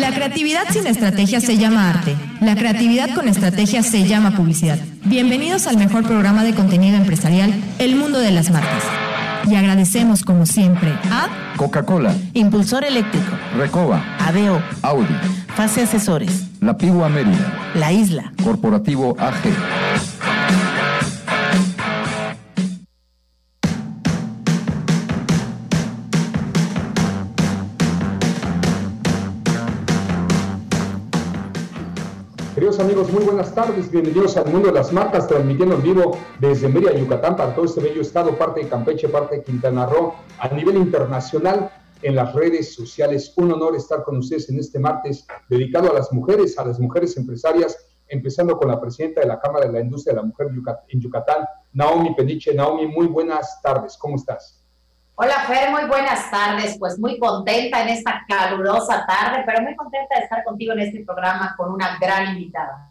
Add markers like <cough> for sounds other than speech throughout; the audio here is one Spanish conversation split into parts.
La creatividad sin estrategia se llama arte. La creatividad con estrategia se llama publicidad. Bienvenidos al mejor programa de contenido empresarial, El Mundo de las Marcas. Y agradecemos como siempre a Coca-Cola, Impulsor Eléctrico, Recoba, ADO, Audi, Fase Asesores, La Pigua Mérida, La Isla, Corporativo AG. Amigos, muy buenas tardes. Bienvenidos al mundo de las marcas, transmitiendo en vivo desde Mérida, Yucatán, para todo este bello estado, parte de Campeche, parte de Quintana Roo, a nivel internacional en las redes sociales. Un honor estar con ustedes en este martes dedicado a las mujeres, a las mujeres empresarias, empezando con la presidenta de la Cámara de la Industria de la Mujer en Yucatán, Naomi Peniche. Naomi, muy buenas tardes. ¿Cómo estás? Hola Fer, muy buenas tardes. Pues muy contenta en esta calurosa tarde, pero muy contenta de estar contigo en este programa con una gran invitada.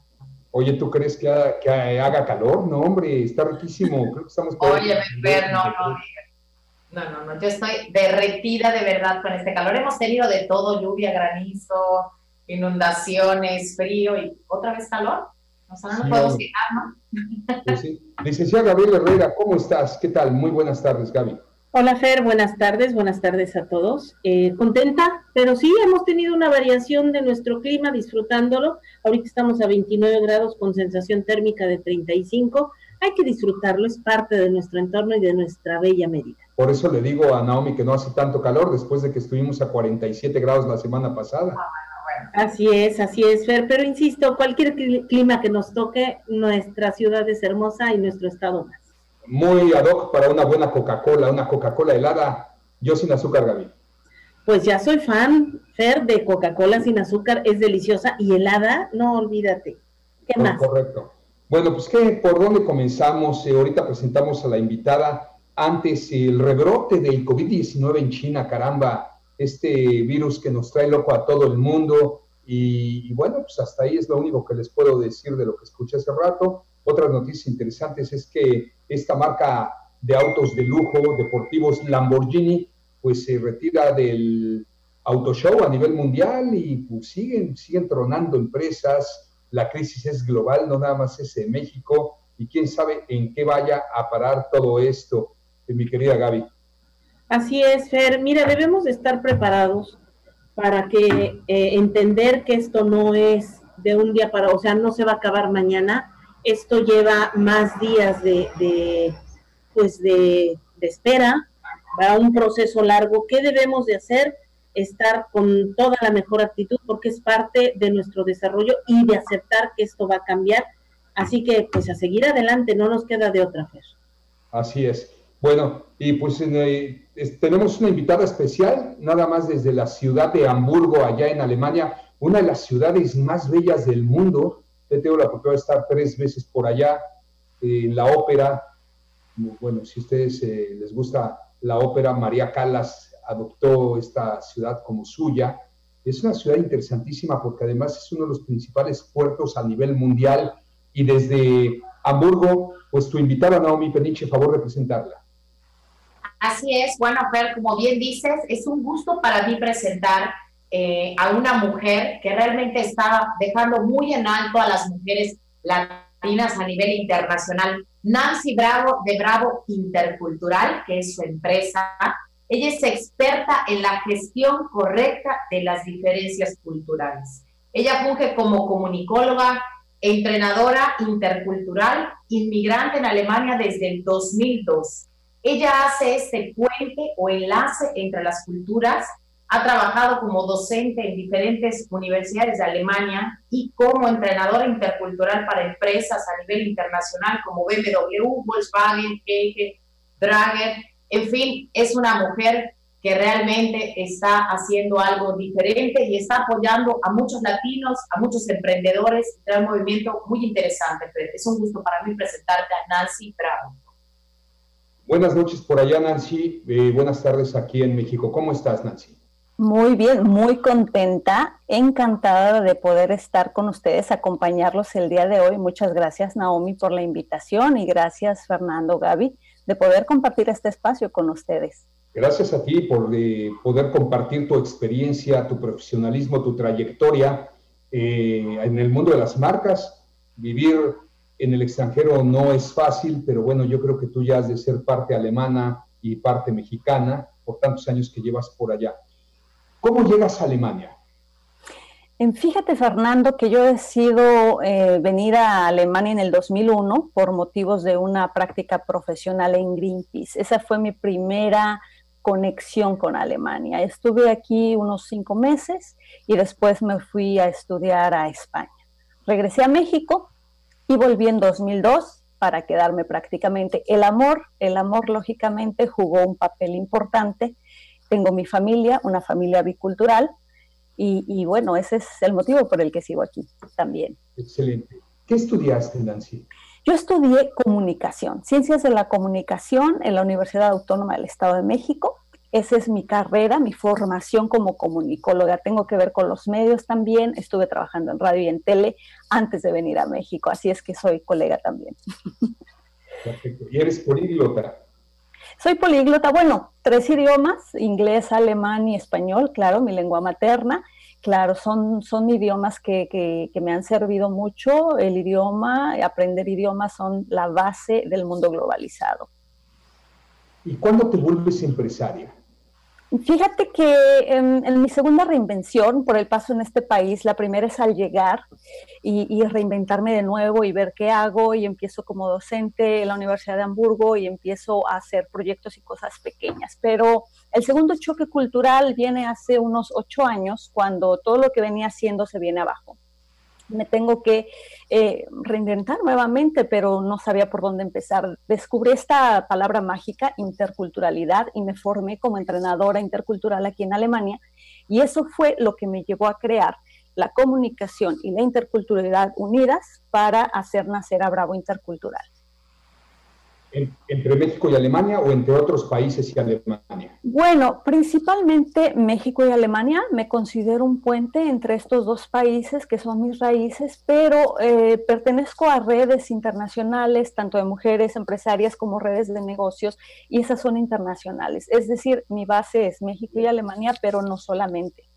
Oye, ¿tú crees que, haga, que haga calor? No, hombre, está riquísimo. <laughs> Creo que estamos. Oye, Fer, no, no, no, no, no, yo estoy derretida de verdad con este calor. Hemos tenido de todo, lluvia, granizo, inundaciones, frío y otra vez calor. O sea, no sí, podemos quejar, ¿no? Pues sí. Licenciada Gabriel Herrera, ¿cómo estás? ¿Qué tal? Muy buenas tardes, Gaby. Hola Fer, buenas tardes, buenas tardes a todos. Eh, contenta, pero sí hemos tenido una variación de nuestro clima, disfrutándolo. Ahorita estamos a 29 grados con sensación térmica de 35. Hay que disfrutarlo, es parte de nuestro entorno y de nuestra bella Mérida. Por eso le digo a Naomi que no hace tanto calor después de que estuvimos a 47 grados la semana pasada. Así es, así es, Fer, pero insisto, cualquier clima que nos toque, nuestra ciudad es hermosa y nuestro estado más muy ad hoc para una buena Coca-Cola, una Coca-Cola helada, yo sin azúcar, Gaby. Pues ya soy fan, Fer, de Coca-Cola sin azúcar, es deliciosa y helada, no olvídate. ¿Qué no, más? Correcto. Bueno, pues ¿qué, ¿por dónde comenzamos? Eh, ahorita presentamos a la invitada. Antes, el rebrote del COVID-19 en China, caramba, este virus que nos trae loco a todo el mundo. Y, y, bueno, pues hasta ahí es lo único que les puedo decir de lo que escuché hace rato. Otras noticias interesantes es que esta marca de autos de lujo deportivos Lamborghini pues se retira del auto show a nivel mundial y pues siguen, siguen tronando empresas. La crisis es global, no nada más es en México y quién sabe en qué vaya a parar todo esto, mi querida Gaby. Así es, Fer. Mira, debemos de estar preparados para que eh, entender que esto no es de un día para, o sea, no se va a acabar mañana esto lleva más días de, pues de, espera, va un proceso largo. ¿Qué debemos de hacer? Estar con toda la mejor actitud porque es parte de nuestro desarrollo y de aceptar que esto va a cambiar. Así que pues a seguir adelante, no nos queda de otra fe. Así es. Bueno, y pues tenemos una invitada especial, nada más desde la ciudad de Hamburgo, allá en Alemania, una de las ciudades más bellas del mundo, he tenido la oportunidad de estar tres veces por allá en la ópera. Bueno, si a ustedes eh, les gusta la ópera, María Calas adoptó esta ciudad como suya. Es una ciudad interesantísima porque además es uno de los principales puertos a nivel mundial y desde Hamburgo, pues tu invitada Naomi Peniche, favor de presentarla. Así es, bueno, Fer, como bien dices, es un gusto para mí presentar eh, a una mujer que realmente está dejando muy en alto a las mujeres latinas a nivel internacional. Nancy Bravo de Bravo Intercultural, que es su empresa. Ella es experta en la gestión correcta de las diferencias culturales. Ella funge como comunicóloga, entrenadora intercultural, inmigrante en Alemania desde el 2002. Ella hace este puente o enlace entre las culturas ha trabajado como docente en diferentes universidades de Alemania y como entrenadora intercultural para empresas a nivel internacional como BMW, Volkswagen, Keke, Drager. En fin, es una mujer que realmente está haciendo algo diferente y está apoyando a muchos latinos, a muchos emprendedores, trae un movimiento muy interesante. Es un gusto para mí presentarte a Nancy Bravo. Buenas noches por allá, Nancy. Eh, buenas tardes aquí en México. ¿Cómo estás, Nancy? Muy bien, muy contenta, encantada de poder estar con ustedes, acompañarlos el día de hoy. Muchas gracias Naomi por la invitación y gracias Fernando Gaby de poder compartir este espacio con ustedes. Gracias a ti por eh, poder compartir tu experiencia, tu profesionalismo, tu trayectoria eh, en el mundo de las marcas. Vivir en el extranjero no es fácil, pero bueno, yo creo que tú ya has de ser parte alemana y parte mexicana por tantos años que llevas por allá. ¿Cómo llegas a Alemania? Fíjate, Fernando, que yo decido eh, venir a Alemania en el 2001 por motivos de una práctica profesional en Greenpeace. Esa fue mi primera conexión con Alemania. Estuve aquí unos cinco meses y después me fui a estudiar a España. Regresé a México y volví en 2002 para quedarme prácticamente. El amor, el amor lógicamente jugó un papel importante. Tengo mi familia, una familia bicultural, y, bueno, ese es el motivo por el que sigo aquí también. Excelente. ¿Qué estudiaste, Nancy? Yo estudié comunicación, ciencias de la comunicación en la Universidad Autónoma del Estado de México. Esa es mi carrera, mi formación como comunicóloga. Tengo que ver con los medios también. Estuve trabajando en radio y en tele antes de venir a México, así es que soy colega también. <laughs> Perfecto. ¿Y eres políglota? Soy políglota, bueno, tres idiomas, inglés, alemán y español, claro, mi lengua materna. Claro, son, son idiomas que, que, me han servido mucho. El idioma, aprender idiomas son la base del mundo globalizado. ¿Y cuándo te vuelves empresaria? Fíjate que en, mi segunda reinvención por el paso en este país, la primera es al llegar y, reinventarme de nuevo y ver qué hago y empiezo como docente en la Universidad de Hamburgo y empiezo a hacer proyectos y cosas pequeñas. Pero el segundo choque cultural viene hace unos ocho años cuando todo lo que venía haciendo se viene abajo me tengo que eh, reinventar nuevamente, pero no sabía por dónde empezar. Descubrí esta palabra mágica, interculturalidad, y me formé como entrenadora intercultural aquí en Alemania, y eso fue lo que me llevó a crear la comunicación y la interculturalidad unidas para hacer nacer a Bravo Intercultural entre México y Alemania o entre otros países y Alemania? Bueno, principalmente México y Alemania. Me considero un puente entre estos dos países que son mis raíces, pero eh, pertenezco a redes internacionales, tanto de mujeres empresarias como redes de negocios, y esas son internacionales. Es decir, mi base es México y Alemania, pero no solamente.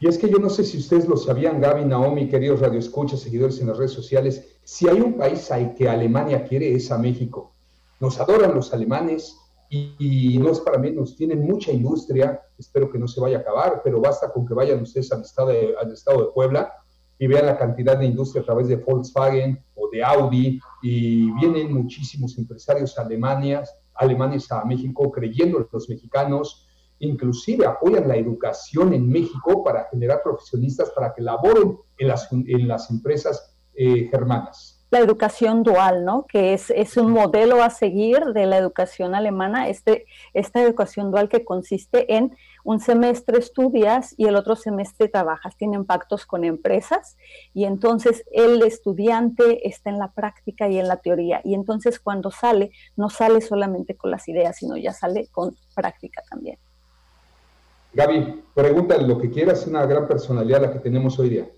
Y es que yo no sé si ustedes lo sabían, Gaby, Naomi, queridos radioescuchas, seguidores en las redes sociales, si hay un país al que Alemania quiere es a México. Nos adoran los alemanes y, no es para menos, tienen mucha industria, espero que no se vaya a acabar, pero basta con que vayan ustedes al estado de, al estado de Puebla y vean la cantidad de industria a través de Volkswagen o de Audi y vienen muchísimos empresarios alemanes, alemanes a México creyendo en los mexicanos inclusive apoyan la educación en México para generar profesionistas para que laboren en las, empresas eh, germanas. La educación dual, ¿no? Que es, es, un modelo a seguir de la educación alemana, este, esta educación dual que consiste en un semestre estudias y el otro semestre trabajas, tienen pactos con empresas y entonces el estudiante está en la práctica y en la teoría y entonces cuando sale, no sale solamente con las ideas, sino ya sale con práctica también. Gaby, pregúntale lo que quieras, una gran personalidad la que tenemos hoy día.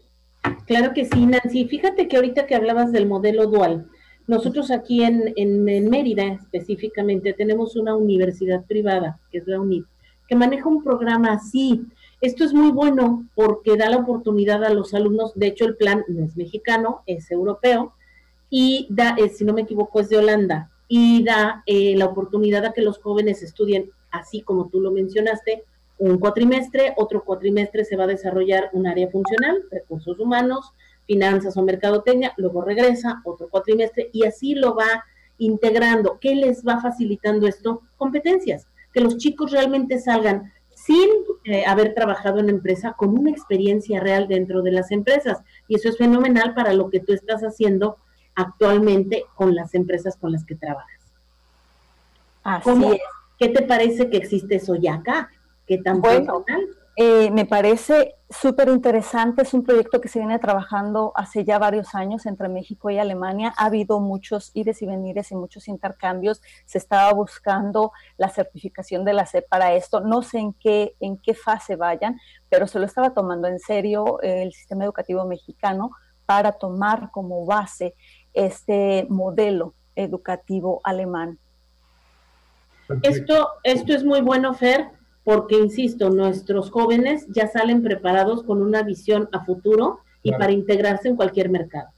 Claro que sí, Nancy. Fíjate que ahorita que hablabas del modelo dual, nosotros aquí en, en, Mérida específicamente tenemos una universidad privada, que es la UNIT, que maneja un programa así. Esto es muy bueno porque da la oportunidad a los alumnos, de hecho el plan no es mexicano, es europeo, y da, eh, si no me equivoco, es de Holanda, y da eh, la oportunidad a que los jóvenes estudien, así como tú lo mencionaste, un cuatrimestre, otro cuatrimestre se va a desarrollar un área funcional, recursos humanos, finanzas o mercadotecnia, luego regresa otro cuatrimestre y así lo va integrando. ¿Qué les va facilitando esto? Competencias, que los chicos realmente salgan sin eh, haber trabajado en empresa, con una experiencia real dentro de las empresas. Y eso es fenomenal para lo que tú estás haciendo actualmente con las empresas con las que trabajas. Así es. ¿Qué te parece que existe eso ya acá? ¿Qué tan bueno? Eh, me parece súper interesante, es un proyecto que se viene trabajando hace ya varios años entre México y Alemania. Ha habido muchos ires y venires y muchos intercambios. Se estaba buscando la certificación de la SEP para esto. No sé en qué, en qué fase vayan, pero se lo estaba tomando en serio el sistema educativo mexicano para tomar como base este modelo educativo alemán Esto, esto es muy bueno, Fer, porque, insisto, nuestros jóvenes ya salen preparados con una visión a futuro y para integrarse en cualquier mercado.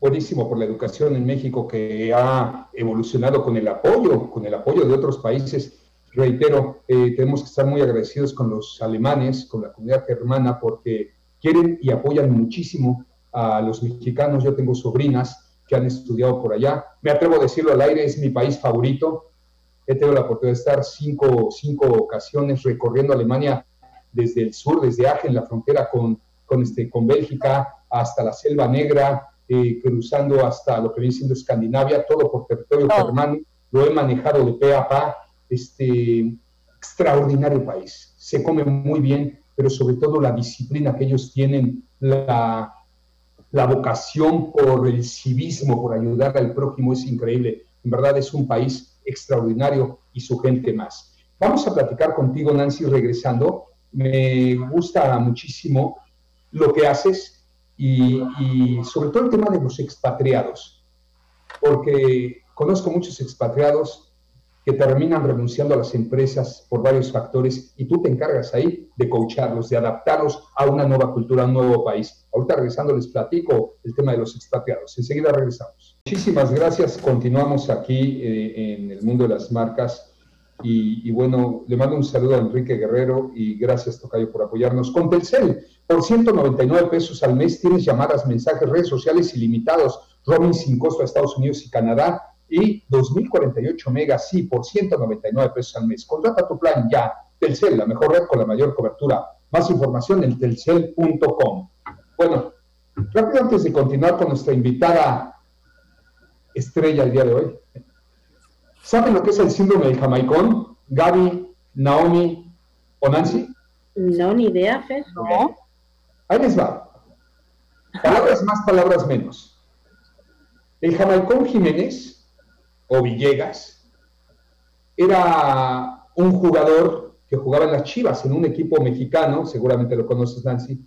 Buenísimo por la educación en México que ha evolucionado con el apoyo, con el apoyo de otros países. Reitero, eh, tenemos que estar muy agradecidos con los alemanes, con la comunidad germana, porque quieren y apoyan muchísimo a los mexicanos. Yo tengo sobrinas que han estudiado por allá. Me atrevo a decirlo al aire, es mi país favorito. He tenido la oportunidad de estar cinco, cinco ocasiones recorriendo Alemania desde el sur, desde Aachen, la frontera con, con, este, con Bélgica, hasta la Selva Negra, eh, cruzando hasta lo que viene siendo Escandinavia, todo por territorio oh. germano. Lo he manejado de pe a pa. Este extraordinario país. Se come muy bien, pero sobre todo la disciplina que ellos tienen, la, la vocación por el civismo, por ayudar al prójimo es increíble. En verdad es un país extraordinario y su gente más. Vamos a platicar contigo, Nancy, regresando. Me gusta muchísimo lo que haces y, sobre todo el tema de los expatriados, porque conozco muchos expatriados que terminan renunciando a las empresas por varios factores y tú te encargas ahí de coacharlos, de adaptarlos a una nueva cultura, a un nuevo país. Ahorita regresando les platico el tema de los expatriados. Enseguida regresamos. Muchísimas gracias. Continuamos aquí eh, en el mundo de las marcas. Y, y, bueno, le mando un saludo a Enrique Guerrero y gracias, Tocayo, por apoyarnos. Con Telcel, por 199 pesos al mes tienes llamadas, mensajes, redes sociales ilimitados, roaming sin costo a Estados Unidos y Canadá y 2048 megas, sí, por 199 pesos al mes. Contrata tu plan ya. Telcel, la mejor red con la mayor cobertura. Más información en telcel.com. Bueno, rápido antes de continuar con nuestra invitada estrella el día de hoy. ¿Saben lo que es el síndrome del jamaicón? Gaby, Naomi o Nancy? No, ni idea, Fer. No. Ahí les va. Palabras más, palabras menos. El jamaicón Jiménez o Villegas, era un jugador que jugaba en las Chivas, en un equipo mexicano, seguramente lo conoces, Nancy.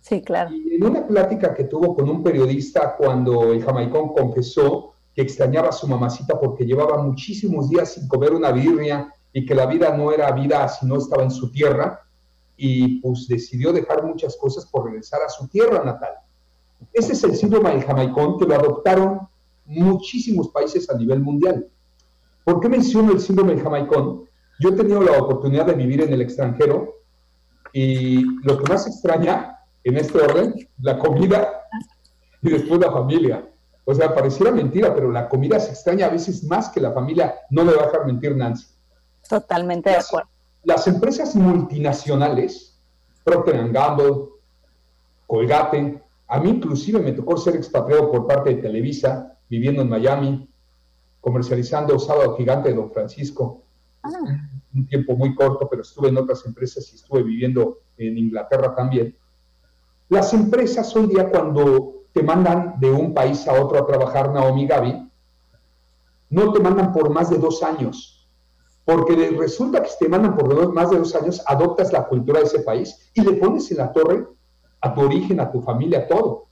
Sí, claro. Y en una plática que tuvo con un periodista cuando el jamaicón confesó que extrañaba a su mamacita porque llevaba muchísimos días sin comer una birria y que la vida no era vida si no estaba en su tierra, y pues decidió dejar muchas cosas por regresar a su tierra natal. Ese es el síndrome del jamaicón que lo adoptaron muchísimos países a nivel mundial. ¿Por qué menciono el síndrome del jamaicón? Yo he tenido la oportunidad de vivir en el extranjero y lo que más extraña en este orden, la comida y después la familia. O sea, pareciera mentira, pero la comida se extraña a veces más que la familia. No me va a dejar mentir Nancy. Totalmente de acuerdo. Las empresas multinacionales, Procter Gamble, Colgate, a mí inclusive me tocó ser expatriado por parte de Televisa, viviendo en Miami, comercializando Sábado Gigante de Don Francisco. Ah. Un tiempo muy corto, pero estuve en otras empresas y estuve viviendo en Inglaterra también. Las empresas hoy día cuando te mandan de un país a otro a trabajar, Naomi Gaby, no te mandan por más de dos años, porque resulta que si te mandan por más de dos años, adoptas la cultura de ese país y le pones en la torre a tu origen, a tu familia, a todo.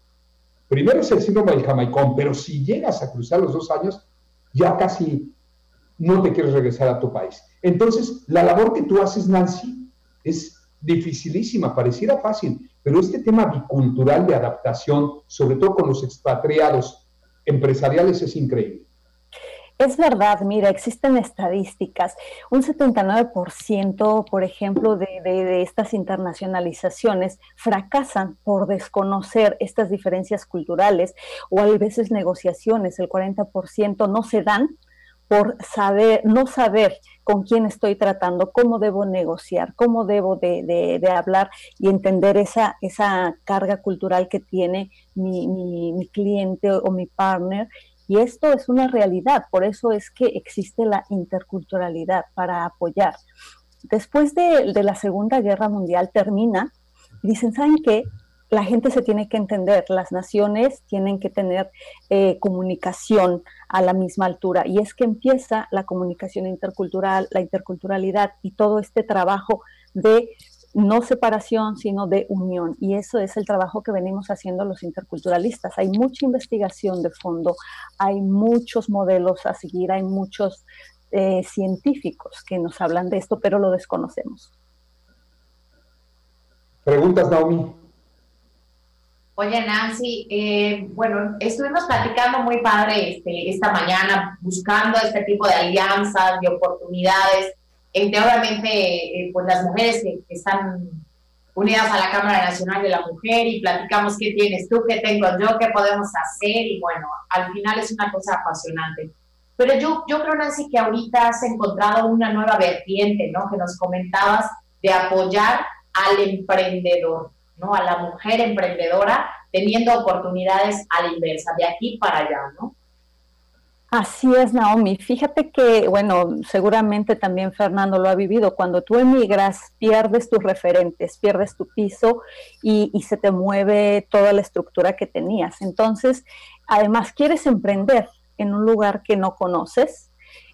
Primero es el síndrome del jamaicón, pero si llegas a cruzar los dos años, ya casi no te quieres regresar a tu país. Entonces, la labor que tú haces, Nancy, es dificilísima, pareciera fácil, pero este tema bicultural de adaptación, sobre todo con los expatriados empresariales, es increíble. Es verdad, mira, existen estadísticas. Un 79%, por ejemplo, de, estas internacionalizaciones fracasan por desconocer estas diferencias culturales o a veces negociaciones, el 40% no se dan por saber, no saber con quién estoy tratando, cómo debo negociar, cómo debo de, hablar y entender esa, esa carga cultural que tiene mi, mi cliente o mi partner y esto es una realidad, por eso es que existe la interculturalidad para apoyar. Después de, la Segunda Guerra Mundial termina, dicen, ¿saben qué? La gente se tiene que entender, las naciones tienen que tener eh, comunicación a la misma altura. Y es que empieza la comunicación intercultural, la interculturalidad y todo este trabajo de no separación, sino de unión. Y eso es el trabajo que venimos haciendo los interculturalistas. Hay mucha investigación de fondo, hay muchos modelos a seguir, hay muchos eh, científicos que nos hablan de esto, pero lo desconocemos. Preguntas, Naomi. Oye, Nancy, eh, bueno, estuvimos platicando muy padre este, esta mañana, buscando este tipo de alianzas, de oportunidades, entre obviamente eh, pues las mujeres que, están unidas a la Cámara Nacional de la Mujer y platicamos qué tienes tú, qué tengo yo, qué podemos hacer y bueno, al final es una cosa apasionante. Pero yo, yo creo, Nancy, que ahorita has encontrado una nueva vertiente, ¿no? Que nos comentabas de apoyar al emprendedor, ¿no? A la mujer emprendedora teniendo oportunidades a la inversa, de aquí para allá, ¿no? Así es, Naomi. Fíjate que, bueno, seguramente también Fernando lo ha vivido. Cuando tú emigras, pierdes tus referentes, pierdes tu piso y, y, se te mueve toda la estructura que tenías. Entonces, además, quieres emprender en un lugar que no conoces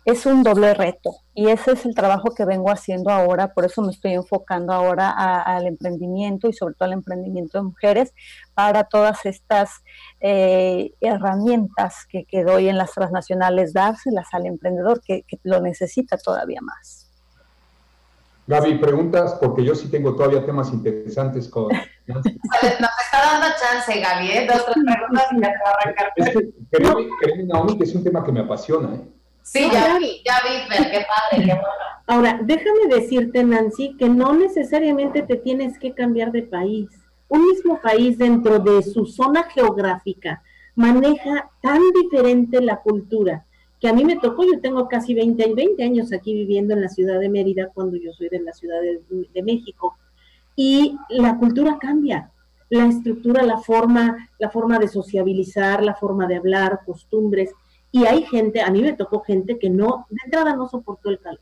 es un doble reto y ese es el trabajo que vengo haciendo ahora, por eso me estoy enfocando ahora al emprendimiento y sobre todo al emprendimiento de mujeres para todas estas eh, herramientas que, que, doy en las transnacionales, dárselas al emprendedor que, lo necesita todavía más. Gaby, preguntas, porque yo sí tengo todavía temas interesantes con... <laughs> Nos está dando chance, Gaby, ¿eh? Dos, tres preguntas y ya te va a arrancar. Es que, Naomi, que es un tema que me apasiona, ¿eh? Sí, ya vi, ya vi, pero qué padre, qué bueno. Ahora, déjame decirte, Nancy, que no necesariamente te tienes que cambiar de país. Un mismo país dentro de su zona geográfica maneja tan diferente la cultura que a mí me tocó, yo tengo casi 20, 20 años aquí viviendo en la ciudad de Mérida cuando yo soy de la ciudad de, de México y la cultura cambia, la estructura, la forma, la forma de sociabilizar, la forma de hablar, costumbres, y hay gente, a mí me tocó gente que no, de entrada no soportó el calor.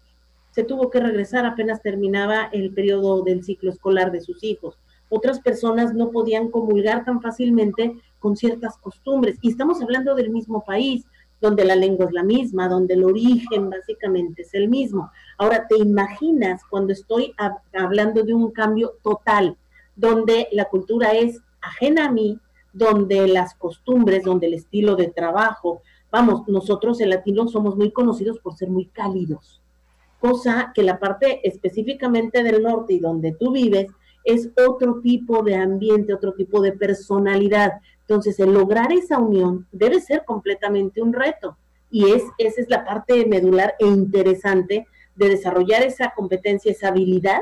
Se tuvo que regresar apenas terminaba el periodo del ciclo escolar de sus hijos. Otras personas no podían comulgar tan fácilmente con ciertas costumbres. Y estamos hablando del mismo país, donde la lengua es la misma, donde el origen básicamente es el mismo. Ahora, ¿te imaginas cuando estoy hablando de un cambio total, donde la cultura es ajena a mí, donde las costumbres, donde el estilo de trabajo, vamos, nosotros en latino somos muy conocidos por ser muy cálidos, cosa que la parte específicamente del norte y donde tú vives es otro tipo de ambiente, otro tipo de personalidad. Entonces, el lograr esa unión debe ser completamente un reto. Y es, esa es la parte medular e interesante de desarrollar esa competencia, esa habilidad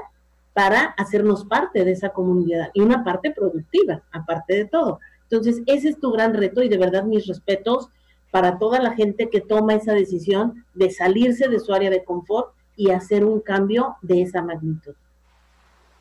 para hacernos parte de esa comunidad y una parte productiva, aparte de todo. Entonces, ese es tu gran reto y de verdad mis respetos para toda la gente que toma esa decisión de salirse de su área de confort y hacer un cambio de esa magnitud.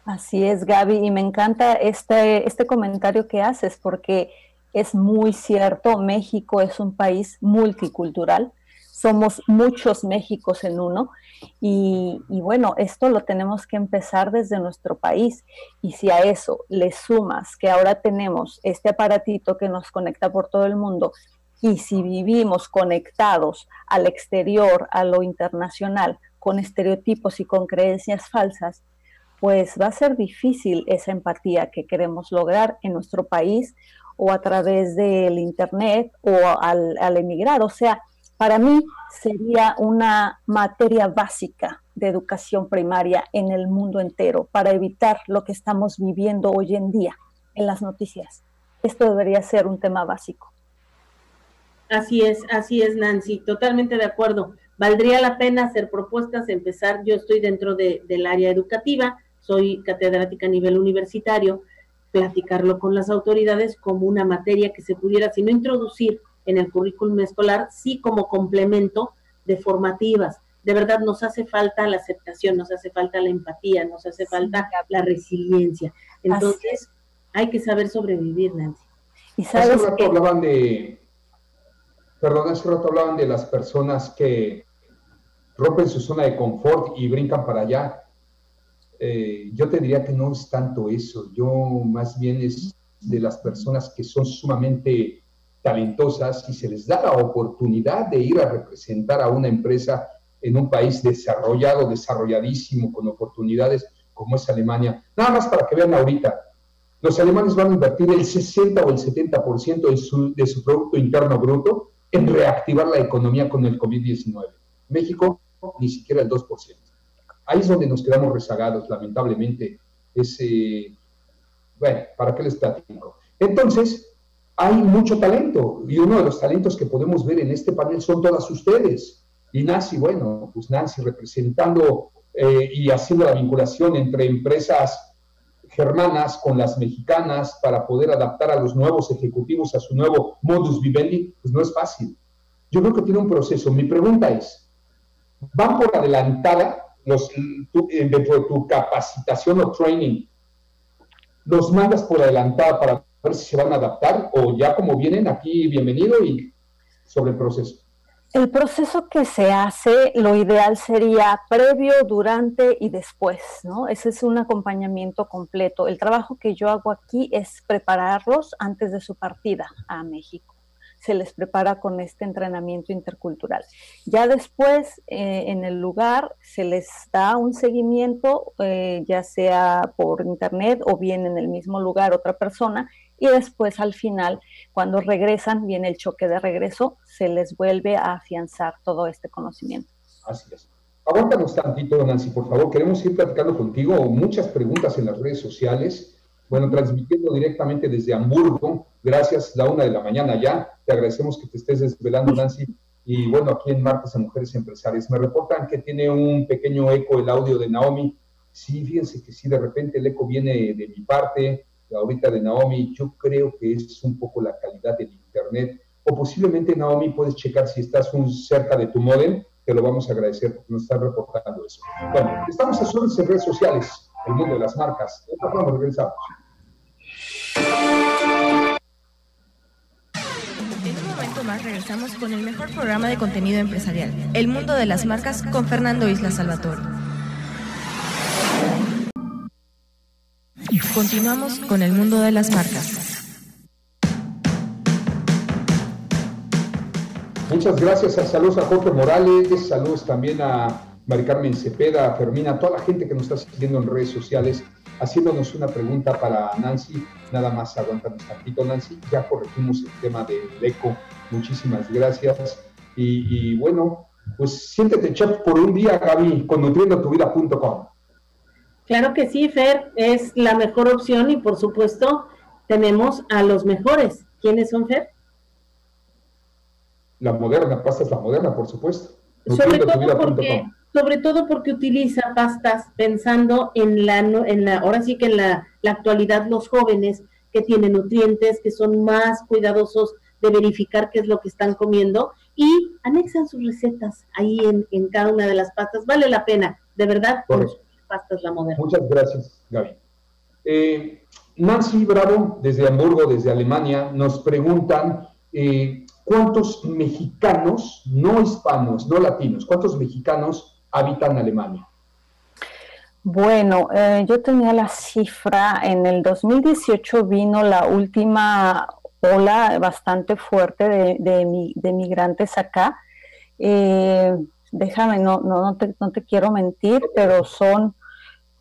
Así es, Gaby, y me encanta este, este comentario que haces porque es muy cierto, México es un país multicultural, somos muchos Méxicos en uno y, y, bueno, esto lo tenemos que empezar desde nuestro país y si a eso le sumas que ahora tenemos este aparatito que nos conecta por todo el mundo y si vivimos conectados al exterior, a lo internacional, con estereotipos y con creencias falsas, pues va a ser difícil esa empatía que queremos lograr en nuestro país o a través del Internet o al, al emigrar. O sea, para mí sería una materia básica de educación primaria en el mundo entero para evitar lo que estamos viviendo hoy en día en las noticias. Esto debería ser un tema básico. Así es, así es, Nancy, totalmente de acuerdo. Valdría la pena hacer propuestas, empezar, yo estoy dentro de, del área educativa, soy catedrática a nivel universitario, platicarlo con las autoridades como una materia que se pudiera, si no introducir en el currículum escolar, sí como complemento de formativas. De verdad nos hace falta la aceptación, nos hace falta la empatía, nos hace falta la resiliencia. Entonces, hay que saber sobrevivir, Nancy. Y sabes Hace hablaban de Perdón, hace rato hablaban de las personas que rompen su zona de confort y brincan para allá. Eh, yo te diría que no es tanto eso, yo más bien es de las personas que son sumamente talentosas y se les da la oportunidad de ir a representar a una empresa en un país desarrollado, desarrolladísimo, con oportunidades como es Alemania. Nada más para que vean ahorita, los alemanes van a invertir el 60 o el 70% de su, de su Producto Interno Bruto en reactivar la economía con el COVID-19. México ni siquiera el 2%. Ahí es donde nos quedamos rezagados, lamentablemente. Ese, bueno, ¿para qué les platico? Entonces, hay mucho talento y uno de los talentos que podemos ver en este panel son todas ustedes. Y Nancy, bueno, pues Nancy representando eh, y haciendo la vinculación entre empresas germanas con las mexicanas para poder adaptar a los nuevos ejecutivos a su nuevo modus vivendi, pues no es fácil. Yo creo que tiene un proceso. Mi pregunta es, ¿van por adelantada los, eh, dentro de tu capacitación o training? ¿Los mandas por adelantada para ver si se van a adaptar o ya como vienen aquí, bienvenido y sobre el proceso? El proceso que se hace, lo ideal sería previo, durante y después, ¿no? Ese es un acompañamiento completo. El trabajo que yo hago aquí es prepararlos antes de su partida a México. Se les prepara con este entrenamiento intercultural. Ya después, eh, en el lugar, se les da un seguimiento, eh, ya sea por internet o bien en el mismo lugar otra persona, y después al final, cuando regresan, viene el choque de regreso, se les vuelve a afianzar todo este conocimiento. Así es. Aguántanos tantito, Nancy, por favor. Queremos ir platicando contigo. Muchas preguntas en las redes sociales. Bueno, transmitiendo directamente desde Hamburgo. Gracias, la una de la mañana ya. Te agradecemos que te estés desvelando, Nancy. Y bueno, aquí en Martes a Mujeres Empresarias. Me reportan que tiene un pequeño eco el audio de Naomi. Sí, fíjense que sí, de repente el eco viene de mi parte ahorita de Naomi, yo creo que es un poco la calidad del Internet. O posiblemente, Naomi, puedes checar si estás un, cerca de tu modem, te lo vamos a agradecer porque nos están reportando eso. Bueno, estamos a solas en redes sociales, el mundo de las marcas. Vamos, regresamos. En un momento más regresamos con el mejor programa de contenido empresarial, El mundo de las marcas, con Fernando Isla Salvatore. Continuamos con el mundo de las marcas. Muchas gracias. Saludos a Jorge Morales, saludos también a Mari Carmen Cepeda, a Fermina, a toda la gente que nos está siguiendo en redes sociales, haciéndonos una pregunta para Nancy. Nada más aguántanos tantito, Nancy. Ya corregimos el tema del eco. Muchísimas gracias. Y, y bueno, pues siéntete chef por un día, Gaby, con nutriendotuvida.com. Claro que sí, Fer, es la mejor opción y por supuesto tenemos a los mejores. ¿Quiénes son, Fer? La moderna, pastas la moderna, por supuesto. Sobre todo, porque, sobre todo porque utiliza pastas pensando en la, en la, ahora sí que en la, actualidad los jóvenes que tienen nutrientes, que son más cuidadosos de verificar qué es lo que están comiendo y anexan sus recetas ahí en, en cada una de las pastas. Vale la pena, de verdad, por, pastas la moderna. Muchas gracias, Gaby. Eh, Nancy Bravo, desde Hamburgo, desde Alemania, nos preguntan eh, cuántos mexicanos, no hispanos, no latinos, cuántos mexicanos habitan Alemania. Bueno, eh, yo tenía la cifra, en el 2018 vino la última ola bastante fuerte de, de, migrantes acá. déjame, no, no, no, te, no te quiero mentir, pero son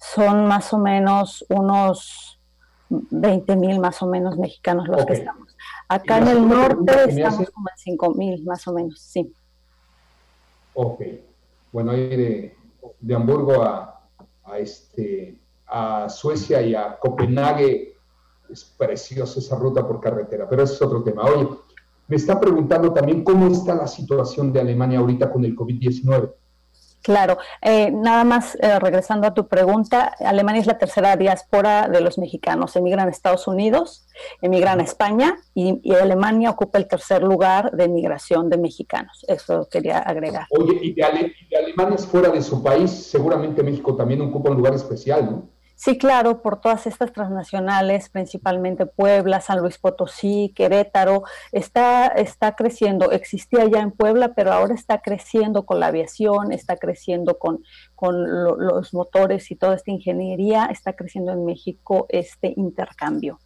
son más o menos unos 20 mil más o menos mexicanos los que estamos. Acá en el norte estamos como en 5 mil más o menos, sí. Ok. Bueno, ahí de, de Hamburgo a, este, a Suecia y a Copenhague es preciosa esa ruta por carretera, pero ese es otro tema. Oye, me está preguntando también cómo está la situación de Alemania ahorita con el COVID-19. Claro, eh, nada más eh, regresando a tu pregunta, Alemania es la tercera diáspora de los mexicanos. Emigran a Estados Unidos, emigran a España y, Alemania ocupa el tercer lugar de migración de mexicanos. Eso quería agregar. Oye, y de, y de alemanes fuera de su país, seguramente México también ocupa un lugar especial, ¿no? Sí, claro, por todas estas transnacionales, principalmente Puebla, San Luis Potosí, Querétaro, está, está creciendo. Existía ya en Puebla, pero ahora está creciendo con la aviación, está creciendo con, con los motores y toda esta ingeniería, está creciendo en México este intercambio.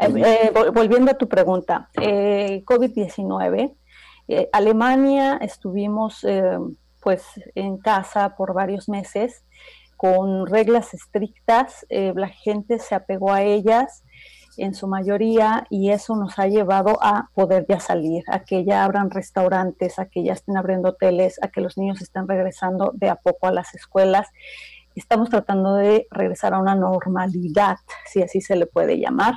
Eh, eh, volviendo a tu pregunta, eh, COVID-19, Alemania estuvimos pues en casa por varios meses con reglas estrictas, eh, la gente se apegó a ellas en su mayoría y eso nos ha llevado a poder ya salir, a que ya abran restaurantes, a que ya estén abriendo hoteles, a que los niños estén regresando de a poco a las escuelas. Estamos tratando de regresar a una normalidad, si así se le puede llamar,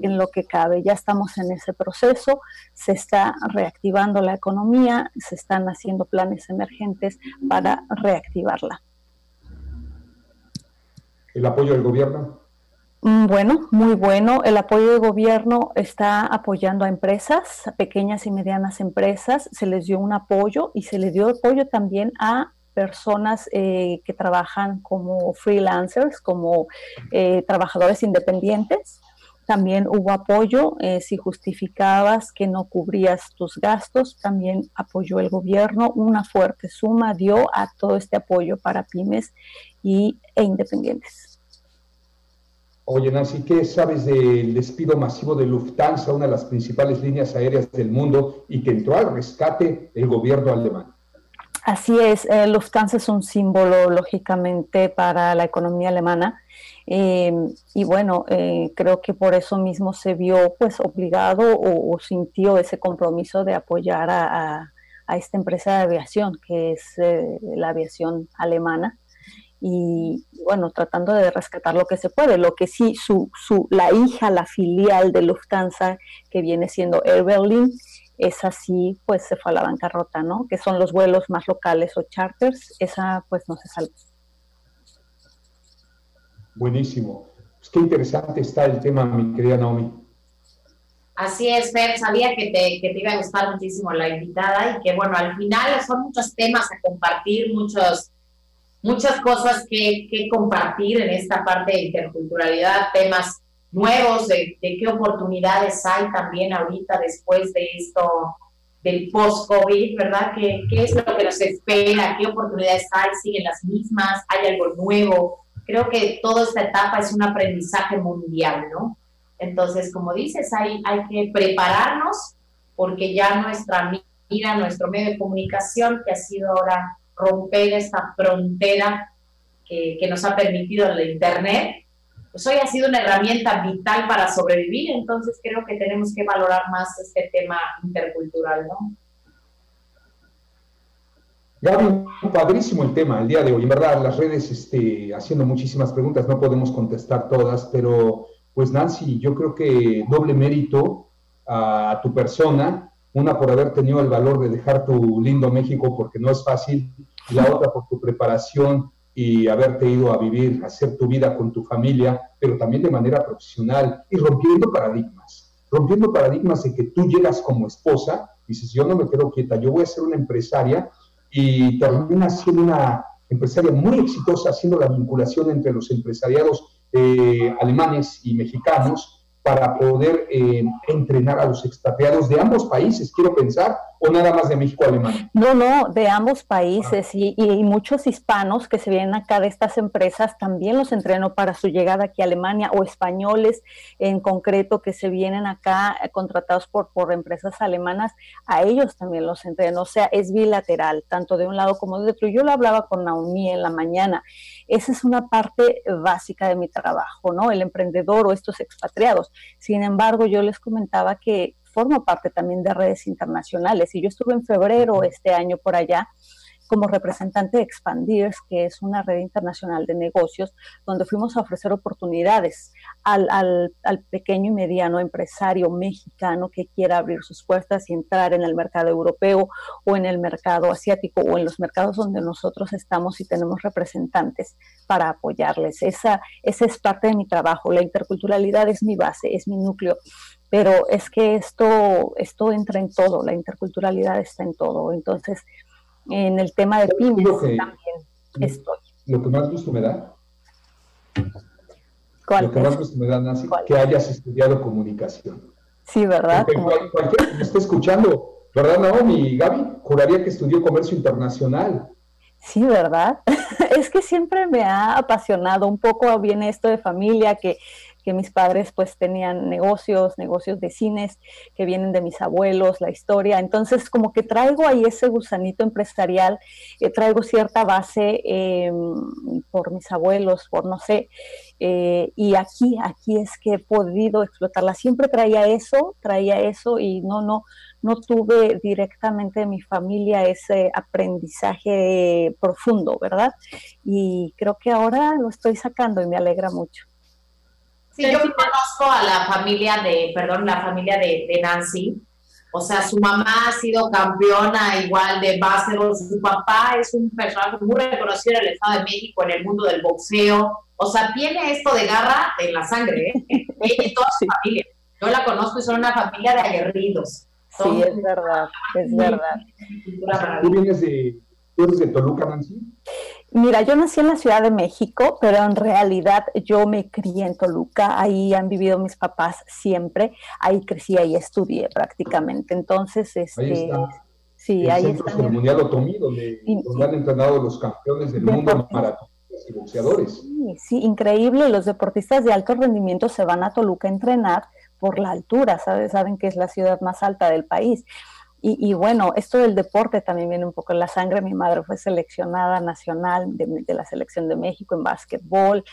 en lo que cabe. Ya estamos en ese proceso, se está reactivando la economía, se están haciendo planes emergentes para reactivarla. ¿El apoyo del gobierno? Mm, bueno, muy bueno. El apoyo del gobierno está apoyando a empresas, pequeñas y medianas empresas. Se les dio un apoyo y se les dio apoyo también a personas eh, que trabajan como freelancers, como eh, trabajadores independientes. También hubo apoyo eh, si justificabas que no cubrías tus gastos. También apoyó el gobierno. Una fuerte suma dio a todo este apoyo para pymes y, e independientes. Oye, Nancy, ¿qué sabes del despido masivo de Lufthansa, una de las principales líneas aéreas del mundo, y que entró al rescate el gobierno alemán? Así es, eh, Lufthansa es un símbolo, lógicamente, para la economía alemana. Em, y bueno, eh, creo que por eso mismo se vio pues obligado o, sintió ese compromiso de apoyar a, esta empresa de aviación, que es eh, la aviación alemana y bueno, tratando de rescatar lo que se puede. Lo que sí, su, su, la hija, la filial de Lufthansa, que viene siendo Air Berlin, esa sí, pues se fue a la bancarrota, ¿no? Que son los vuelos más locales o charters, esa pues no se salvó. Buenísimo. Pues qué interesante está el tema, mi querida Naomi. Así es, Fer, sabía que te, que te iba a gustar muchísimo la invitada y que bueno, al final son muchos temas a compartir, muchos muchas cosas que, compartir en esta parte de interculturalidad, temas nuevos, de, qué oportunidades hay también ahorita después de esto del post-COVID, ¿verdad? ¿Qué, ¿Qué es lo que nos espera? ¿Qué oportunidades hay? ¿Siguen las mismas? ¿Hay algo nuevo? Creo que toda esta etapa es un aprendizaje mundial, ¿no? Entonces, como dices, hay, hay que prepararnos porque ya nuestra mira, nuestro medio de comunicación, que ha sido ahora romper esta frontera que, nos ha permitido el Internet, pues hoy ha sido una herramienta vital para sobrevivir, entonces creo que tenemos que valorar más este tema intercultural, ¿no? Gaby, padrísimo el tema el día de hoy. En verdad, las redes este, haciendo muchísimas preguntas, no podemos contestar todas, pero pues Nancy, yo creo que doble mérito a tu persona una por haber tenido el valor de dejar tu lindo México porque no es fácil, y la otra por tu preparación y haberte ido a vivir, a hacer tu vida con tu familia, pero también de manera profesional y rompiendo paradigmas, rompiendo paradigmas de que tú llegas como esposa, dices, yo no me quedo quieta, yo voy a ser una empresaria y terminas siendo una empresaria muy exitosa haciendo la vinculación entre los empresariados eh, alemanes y mexicanos para poder eh, entrenar a los expatriados de ambos países, quiero pensar, o nada más de México Alemania? No, no, de ambos países ah. y, muchos hispanos que se vienen acá de estas empresas también los entreno para su llegada aquí a Alemania o españoles en concreto que se vienen acá eh, contratados por, por empresas alemanas, a ellos también los entreno, o sea, es bilateral, tanto de un lado como de otro. Yo lo hablaba con Naomi en la mañana, esa es una parte básica de mi trabajo, ¿no? El emprendedor o estos expatriados. Sin embargo, yo les comentaba que formo parte también de redes internacionales y yo estuve en febrero este año por allá como representante de Expandirs, que es una red internacional de negocios, donde fuimos a ofrecer oportunidades al, al, pequeño y mediano empresario mexicano que quiera abrir sus puertas y entrar en el mercado europeo o en el mercado asiático o en los mercados donde nosotros estamos y tenemos representantes para apoyarles. Esa, esa es parte de mi trabajo. La interculturalidad es mi base, es mi núcleo pero es que esto, esto entra en todo, la interculturalidad está en todo. Entonces, en el tema de pymes también estoy. Lo que más gusto me da. ¿Cuál lo que más gusto me da, Nancy, que hayas estudiado comunicación. Sí, ¿verdad? Porque cualquiera que me esté escuchando, ¿verdad, Naomi Gaby? Juraría que estudió comercio internacional. Sí, ¿verdad? <laughs> es que siempre me ha apasionado un poco, viene esto de familia, que que mis padres pues tenían negocios, negocios de cines que vienen de mis abuelos, la historia. Entonces como que traigo ahí ese gusanito empresarial, eh, traigo cierta base em, por mis abuelos, por no sé, eh, y aquí, aquí es que he podido explotarla. Siempre traía eso, traía eso y no, no, no tuve directamente de mi familia ese aprendizaje profundo, ¿verdad? Y creo que ahora lo estoy sacando y me alegra mucho. Sí, yo conozco a la familia de, perdón, la familia de, Nancy. O sea, su mamá ha sido campeona igual de básquetbol, su papá es un personaje muy reconocido en el Estado de México, en el mundo del boxeo. O sea, tiene esto de garra en la sangre, ¿eh? <laughs> Ella y toda su familia. Yo la conozco y son una familia de aguerridos. Sí, es verdad, es verdad. ¿Tú vienes de, tú eres de Toluca, Nancy? Mira, yo nací en la Ciudad de México, pero en realidad yo me crié en Toluca, ahí han vivido mis papás siempre, ahí crecí, ahí estudié prácticamente. Entonces, este, ahí está. sí, el ahí está. ceremonial Otomí, donde, donde han entrenado los campeones del mundo maratonistas y boxeadores. Sí, sí, increíble. Los deportistas de alto rendimiento se van a Toluca a entrenar por la altura, ¿sabes? Saben que es la ciudad más alta del país. Y, bueno, esto del deporte también viene un poco en la sangre. Mi madre fue seleccionada nacional de, la selección de México en básquetbol,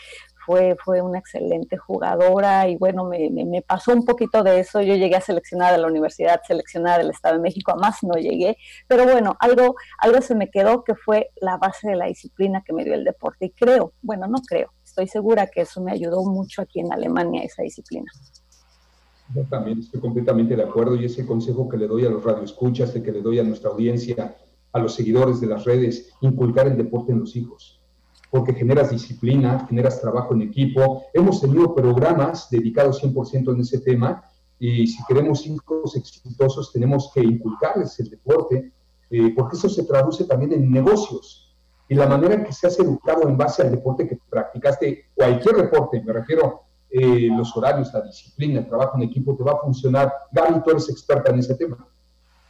fue, fue una excelente jugadora y bueno, me, me, pasó un poquito de eso. Yo llegué a seleccionar de la universidad, seleccionada del Estado de México, a más no llegué, pero bueno, algo, algo se me quedó que fue la base de la disciplina que me dio el deporte y creo, bueno, no creo, estoy segura que eso me ayudó mucho aquí en Alemania, esa disciplina. Yo también estoy completamente de acuerdo y ese consejo que le doy a los radioescuchas, de que le doy a nuestra audiencia, a los seguidores de las redes, inculcar el deporte en los hijos, porque generas disciplina, generas trabajo en equipo. Hemos tenido programas dedicados 100% en ese tema y si queremos hijos exitosos tenemos que inculcarles el deporte, eh, porque eso se traduce también en negocios. Y la manera en que se hace educado en base al deporte que practicaste, cualquier deporte, me refiero eh, los horarios, la disciplina, el trabajo en equipo te va a funcionar. Gaby, tú eres experta en ese tema.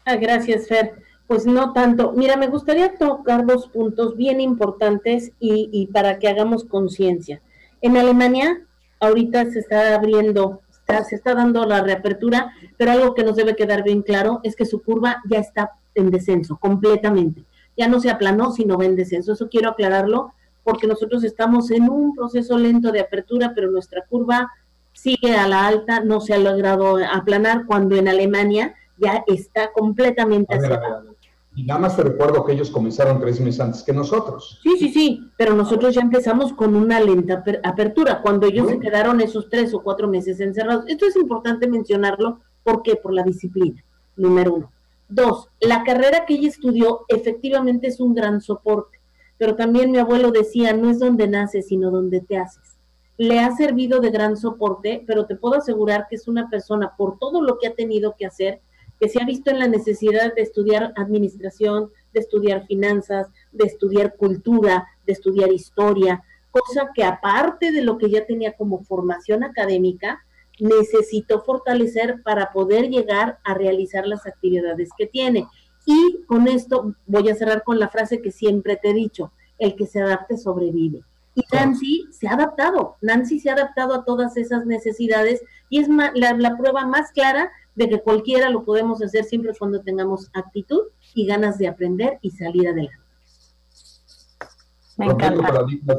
Ah, gracias, Fer. Pues no tanto. Mira, me gustaría tocar dos puntos bien importantes y, y para que hagamos conciencia. En Alemania, ahorita se está abriendo, se está dando la reapertura, pero algo que nos debe quedar bien claro es que su curva ya está en descenso completamente. Ya no se aplanó, sino va en descenso. Eso quiero aclararlo porque nosotros estamos en un proceso lento de apertura, pero nuestra curva sigue a la alta, no se ha logrado aplanar cuando en Alemania ya está completamente hacia Y nada más te recuerdo que ellos comenzaron tres meses antes que nosotros. Sí, sí, sí, pero nosotros ya empezamos con una lenta apertura, cuando ellos se quedaron esos tres o cuatro meses encerrados. Esto es importante mencionarlo, ¿por qué? Por la disciplina, número uno. Dos, la carrera que ella estudió efectivamente es un gran soporte pero también mi abuelo decía, no es donde naces, sino donde te haces. Le ha servido de gran soporte, pero te puedo asegurar que es una persona, por todo lo que ha tenido que hacer, que se ha visto en la necesidad de estudiar administración, de estudiar finanzas, de estudiar cultura, de estudiar historia, cosa que aparte de lo que ya tenía como formación académica, necesitó fortalecer para poder llegar a realizar las actividades que tiene. Y con esto voy a cerrar con la frase que siempre te he dicho, el que se adapte sobrevive. Y Nancy se ha adaptado, Nancy se ha adaptado a todas esas necesidades y es la, prueba más clara de que cualquiera lo podemos hacer siempre cuando tengamos actitud y ganas de aprender y salir adelante. Me encanta. Paradigmas,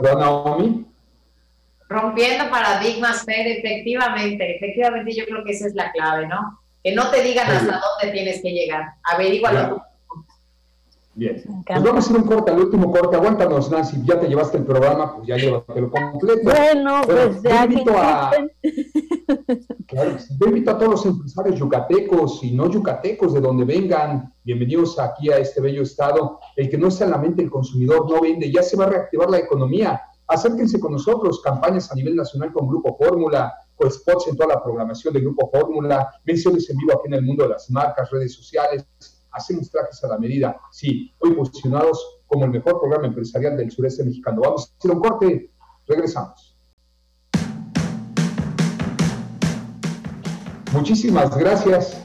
Rompiendo paradigmas, Fer, efectivamente, efectivamente yo creo que esa es la clave, ¿no? Que no te digan hasta dónde tienes que llegar. Averígualo tú. Bien. Pues vamos a hacer un corte, al último corte. Aguántanos, Nancy. Ya te llevaste el programa, pues ya llévatelo completo. Bueno, pues ya invito a... <laughs> claro, yo invito a todos los empresarios yucatecos y no yucatecos de donde vengan. Bienvenidos aquí a este bello estado. El que no está en la mente del consumidor no vende. Ya se va a reactivar la economía. Acérquense con nosotros. Campañas a nivel nacional con Grupo Fórmula con spots en toda la programación del Grupo Fórmula, menciones en vivo aquí en el mundo de las marcas, redes sociales, hacemos trajes a la medida. Sí, hoy posicionados como el mejor programa empresarial del sureste mexicano. Vamos a hacer un corte, regresamos. Muchísimas gracias.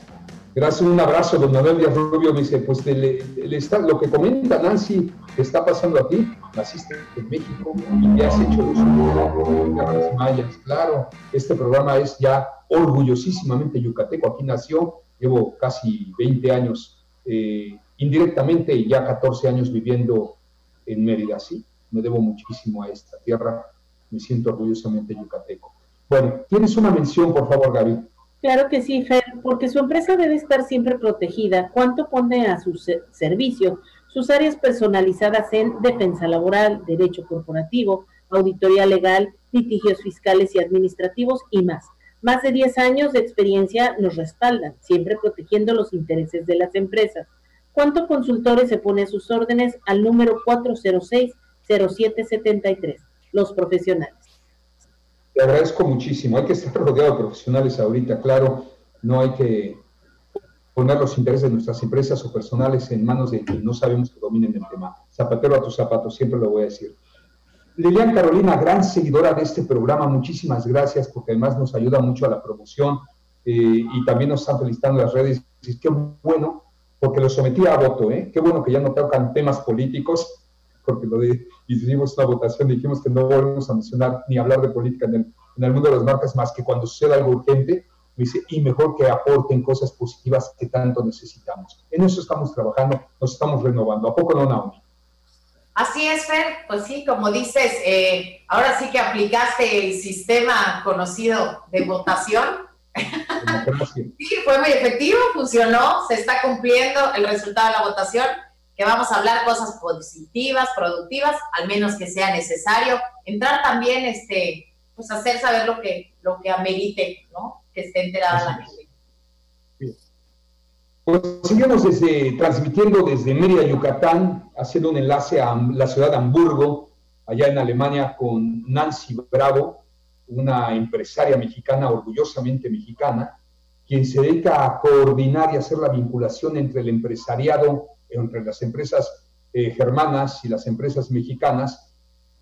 Gracias, un abrazo, don Manuel Díaz Rubio. Dice, pues lo que comenta Nancy, está pasando aquí, naciste en México y te has hecho los tierras mayas. Claro, este programa es ya orgullosísimamente yucateco. Aquí nació, llevo casi 20 años eh, indirectamente y ya 14 años viviendo en Mérida. Sí, me debo muchísimo a esta tierra. Me siento orgullosamente yucateco. Bueno, tienes una mención, por favor, Gaby. Claro que sí, Fer, porque su empresa debe estar siempre protegida. ¿Cuánto pone a su servicio? Sus áreas personalizadas en defensa laboral, derecho corporativo, auditoría legal, litigios fiscales y administrativos y más. Más de 10 años de experiencia nos respaldan, siempre protegiendo los intereses de las empresas. ¿Cuánto consultores se pone a sus órdenes al número 406-0773? Los profesionales. Te agradezco muchísimo. Hay que estar rodeado de profesionales ahorita, claro. No hay que poner los intereses de nuestras empresas o personales en manos de quien no sabemos que dominen el tema. Zapatero a tus zapatos, siempre lo voy a decir. Lilian Carolina, gran seguidora de este programa, muchísimas gracias porque además nos ayuda mucho a la promoción eh, y también nos están felicitando las redes. Y qué bueno, porque lo sometí a voto, ¿eh? Qué bueno que ya no tocan temas políticos, porque lo de, hicimos una votación, dijimos que no volvemos a mencionar ni hablar de política en el, en el mundo de las marcas más que cuando suceda algo urgente, y mejor que aporten cosas positivas que tanto necesitamos. En eso estamos trabajando, nos estamos renovando. ¿A poco no, Naomi? Así es, Fer. Pues sí, como dices, eh, ahora sí que aplicaste el sistema conocido de votación. sí, fue muy efectivo, funcionó, se está cumpliendo el resultado de la votación que vamos a hablar cosas positivas, productivas, al menos que sea necesario. Entrar también, este, pues hacer saber lo que, lo que amerite, ¿no? Que esté enterada la gente. Pues seguimos desde, transmitiendo desde Mérida, Yucatán, haciendo un enlace a la ciudad de Hamburgo, allá en Alemania, con Nancy Bravo, una empresaria mexicana, orgullosamente mexicana, quien se dedica a coordinar y hacer la vinculación entre el empresariado entre las empresas eh, germanas y las empresas mexicanas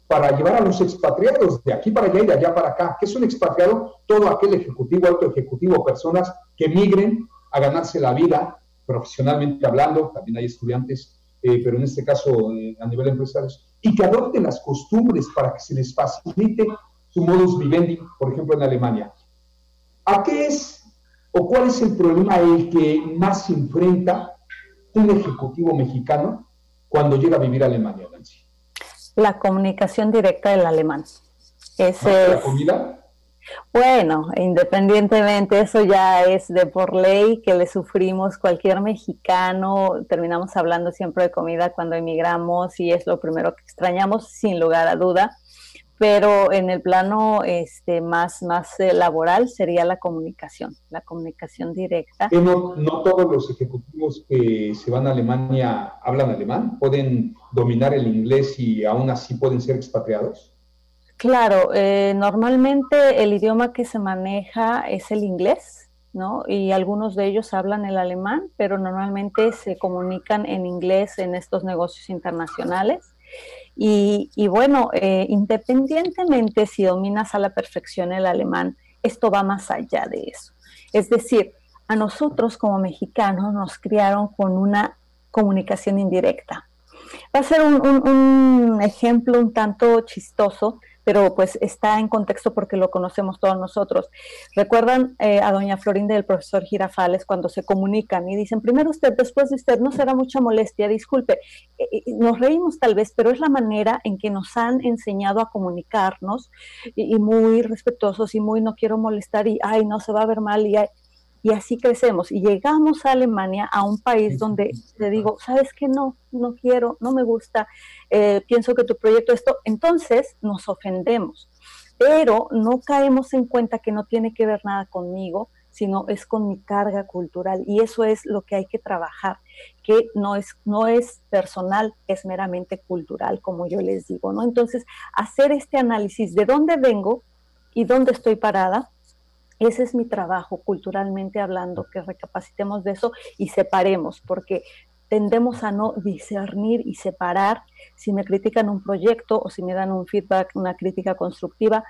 para llevar a los expatriados de aquí para allá y de allá para acá. ¿Qué es un expatriado? Todo aquel ejecutivo, alto ejecutivo, personas que migren a ganarse la vida profesionalmente hablando, también hay estudiantes, eh, pero en este caso eh, a nivel empresarial, y que adopten las costumbres para que se les facilite su modus vivendi, por ejemplo, en Alemania. ¿A qué es o cuál es el problema el que más se enfrenta un ejecutivo mexicano cuando llega a vivir a Alemania? La comunicación directa del alemán. Ese ¿La comida? Bueno, independientemente, eso ya es de por ley que le sufrimos cualquier mexicano. Terminamos hablando siempre de comida cuando emigramos y es lo primero que extrañamos, sin lugar a duda pero en el plano este, más, más eh, laboral sería la comunicación, la comunicación directa. No, no todos los ejecutivos que se van a Alemania hablan alemán, pueden dominar el inglés y aún así pueden ser expatriados. Claro, eh, normalmente el idioma que se maneja es el inglés, ¿no? Y algunos de ellos hablan el alemán, pero normalmente se comunican en inglés en estos negocios internacionales. Y, bueno, eh, independientemente si dominas a la perfección el alemán, esto va más allá de eso. Es decir, a nosotros como mexicanos nos criaron con una comunicación indirecta. Va a ser un ejemplo un tanto chistoso, pero pues está en contexto porque lo conocemos todos nosotros. ¿Recuerdan eh, a doña Florinda y el profesor Girafales cuando se comunican y dicen, primero usted, después de usted, no será mucha molestia, disculpe, eh, eh, nos reímos tal vez, pero es la manera en que nos han enseñado a comunicarnos y, y muy respetuosos y muy no quiero molestar y, ay, no se va a ver mal y, ay, y así crecemos. Y llegamos a Alemania, a un país donde le digo, ¿sabes qué? No, no quiero, no me gusta, eh, pienso que tu proyecto esto, entonces nos ofendemos. Pero no caemos en cuenta que no tiene que ver nada conmigo, sino es con mi carga cultural. Y eso es lo que hay que trabajar, que no es, no es personal, es meramente cultural, como yo les digo, ¿no? Entonces, hacer este análisis de dónde vengo y dónde estoy parada, ese es mi trabajo, culturalmente hablando, que recapacitemos de eso y separemos, porque tendemos a no discernir y separar si me critican un proyecto o si me dan un feedback, una crítica constructiva,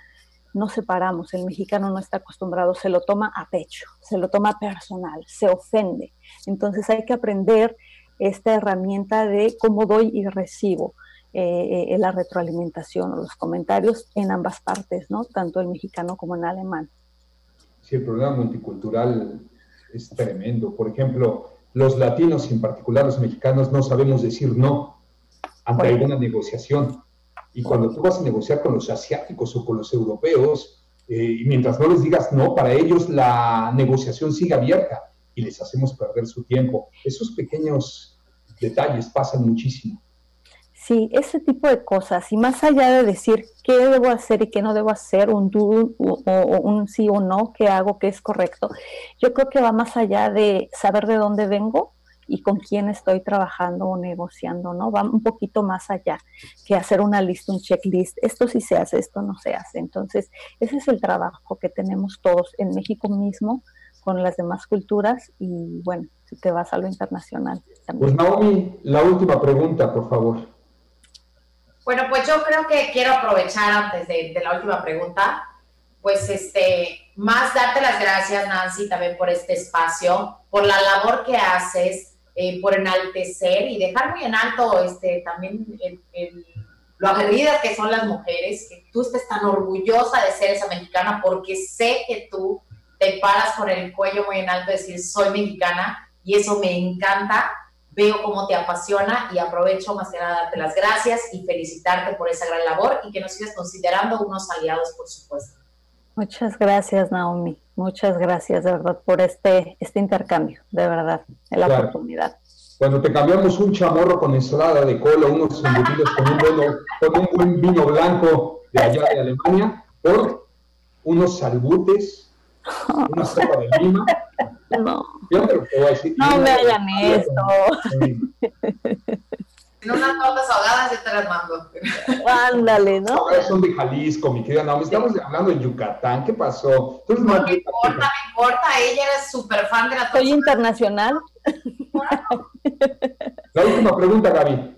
no separamos. El mexicano no está acostumbrado, se lo toma a pecho, se lo toma personal, se ofende. Entonces hay que aprender esta herramienta de cómo doy y recibo. eh, eh, la retroalimentación o los comentarios en ambas partes, ¿no? Tanto el mexicano como en alemán. Sí, el problema multicultural es tremendo. Por ejemplo, los latinos, en particular los mexicanos, no sabemos decir no ante alguna negociación. Y cuando tú vas a negociar con los asiáticos o con los europeos, eh, y mientras no les digas no, para ellos la negociación sigue abierta y les hacemos perder su tiempo. Esos pequeños detalles pasan muchísimo. Sí, ese tipo de cosas. Y más allá de decir qué debo hacer y qué no debo hacer, un do o, un sí o no, qué hago, qué es correcto, yo creo que va más allá de saber de dónde vengo y con quién estoy trabajando o negociando, ¿no? Va un poquito más allá que hacer una lista, un checklist. Esto sí se hace, esto no se hace. Entonces, ese es el trabajo que tenemos todos en México mismo con las demás culturas y bueno, si te vas a lo internacional. Pues Naomi, la última pregunta, por favor. Bueno, pues yo creo que quiero aprovechar antes de, la última pregunta, pues este, más darte las gracias, Nancy, también por este espacio, por la labor que haces, eh, por enaltecer y dejar muy en alto este, también lo aguerridas que son las mujeres, que tú estés tan orgullosa de ser esa mexicana, porque sé que tú te paras con el cuello muy en alto de decir soy mexicana y eso me encanta veo cómo te apasiona y aprovecho más que nada darte las gracias y felicitarte por esa gran labor y que nos sigas considerando unos aliados, por supuesto. Muchas gracias, Naomi. Muchas gracias, de verdad, por este, este intercambio, de verdad, en la oportunidad. Cuando te cambiamos un chamorro con ensalada de cola, unos embutidos con un, con un buen vino blanco de allá de Alemania, por unos salbutes, una sopa de lima, <laughs> no. No me hagan esto. <laughs> En unas tortas ahogadas yo te las mando. <laughs> Ándale, ¿no? Ahora son de Jalisco, mi querida No, Estamos hablando de Yucatán. ¿Qué pasó? no, me importa, me importa. Ella era súper fan de la Soy internacional. La última pregunta, Gaby.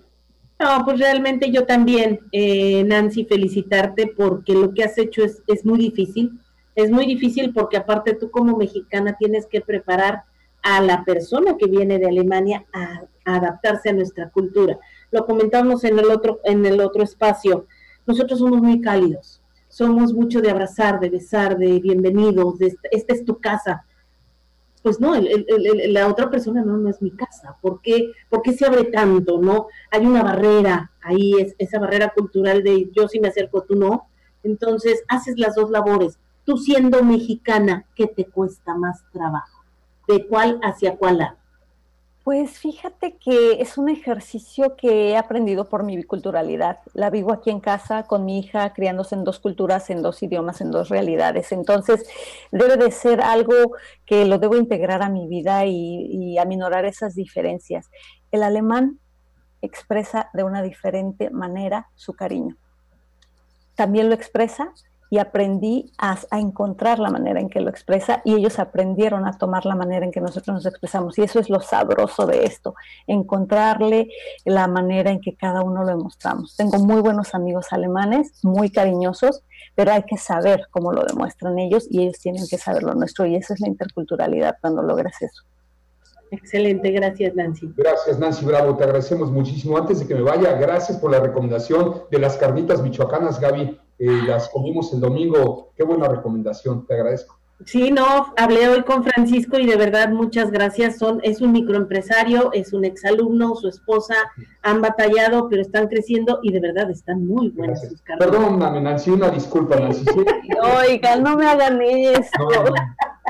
No, pues realmente yo también, eh, Nancy, felicitarte porque lo que has hecho es, es muy difícil es muy difícil porque aparte tú como mexicana tienes que preparar a la persona que viene de Alemania a, adaptarse a nuestra cultura. Lo comentamos en el otro en el otro espacio. Nosotros somos muy cálidos. Somos mucho de abrazar, de besar, de bienvenidos, de esta es tu casa. Pues no, la otra persona no, no es mi casa. ¿Por qué, ¿Por qué se abre tanto? ¿No? Hay una barrera ahí, es, esa barrera cultural de yo sí me acerco, tú no. Entonces, haces las dos labores tú siendo mexicana, ¿qué te cuesta más trabajo? ¿De cuál hacia cuál lado? Pues fíjate que es un ejercicio que he aprendido por mi biculturalidad. La vivo aquí en casa con mi hija, criándose en dos culturas, en dos idiomas, en dos realidades. Entonces, debe de ser algo que lo debo integrar a mi vida y, y aminorar esas diferencias. El alemán expresa de una diferente manera su cariño. También lo expresa y aprendí a, encontrar la manera en que lo expresa y ellos aprendieron a tomar la manera en que nosotros nos expresamos. Y eso es lo sabroso de esto, encontrarle la manera en que cada uno lo demostramos. Tengo muy buenos amigos alemanes, muy cariñosos, pero hay que saber cómo lo demuestran ellos y ellos tienen que saber lo nuestro y esa es la interculturalidad cuando logras eso. Excelente, gracias Nancy. Gracias Nancy Bravo, te agradecemos muchísimo. Antes de que me vaya, gracias por la recomendación de las carnitas michoacanas, Gaby eh, las comimos el domingo. Qué buena recomendación, te agradezco. Sí, no, hablé hoy con Francisco y de verdad muchas gracias. Son, es un microempresario, es un exalumno, su esposa han batallado, pero están creciendo y de verdad están muy buenas sus Perdóname, Nancy, una disculpa, Nancy. <laughs> Oiga, no me hagan esto.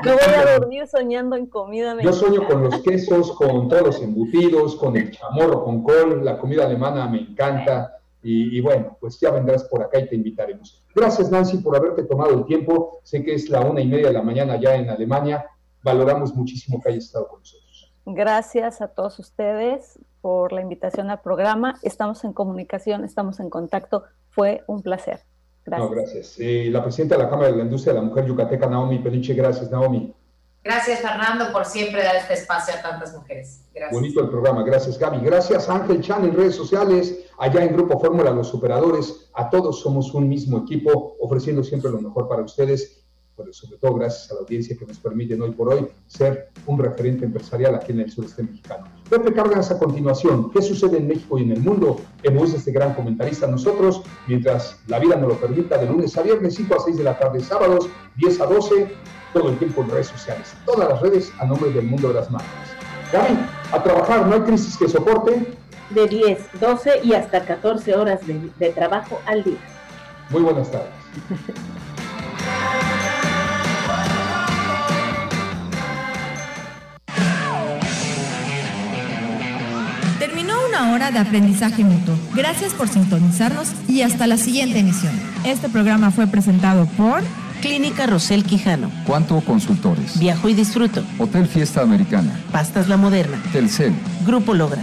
No, voy a dormir soñando en comida. Yo sueño con los quesos, con todos los embutidos, con el chamorro, con col, la comida alemana me encanta y, bueno, pues ya vendrás por acá y te invitaremos. Gracias, Nancy, por haberte tomado el tiempo. Sé que es la una y media de la mañana ya en Alemania. Valoramos muchísimo que hayas estado con nosotros. Gracias a todos ustedes por la invitación al programa. Estamos en comunicación, estamos en contacto. Fue un placer. Gracias. No, gracias. Eh, la presidenta de la Cámara de la Industria de la Mujer Yucateca, Naomi Peliche. Gracias, Naomi. Gracias, Fernando, por siempre dar este espacio a tantas mujeres. Gracias. Bonito el programa. Gracias, Gaby. Gracias, Ángel Chan en redes sociales, allá en Grupo Fórmula, los superadores. A todos somos un mismo equipo, ofreciendo siempre lo mejor para ustedes. Pero sobre todo gracias a la audiencia que nos permiten hoy por hoy ser un referente empresarial aquí en el sureste mexicano. Pepe Cárdenas a continuación, ¿qué sucede en México y en el mundo? Hemos este gran comentarista nosotros, mientras la vida nos lo permita, de lunes a viernes, 5 a 6 de la tarde, sábados, 10 a 12, todo el tiempo en redes sociales, todas las redes a nombre del mundo de las marcas. Gaby, a trabajar, no hay crisis que soporte. De 10, 12 y hasta 14 horas de, de trabajo al día. Muy buenas tardes. <laughs> una hora de aprendizaje mutuo. Gracias por sintonizarnos y hasta la siguiente emisión. Este programa fue presentado por Clínica Rosel Quijano. Cuanto Consultores. Viajo y disfruto. Hotel Fiesta Americana. Pastas La Moderna. Telcel. Grupo Logra.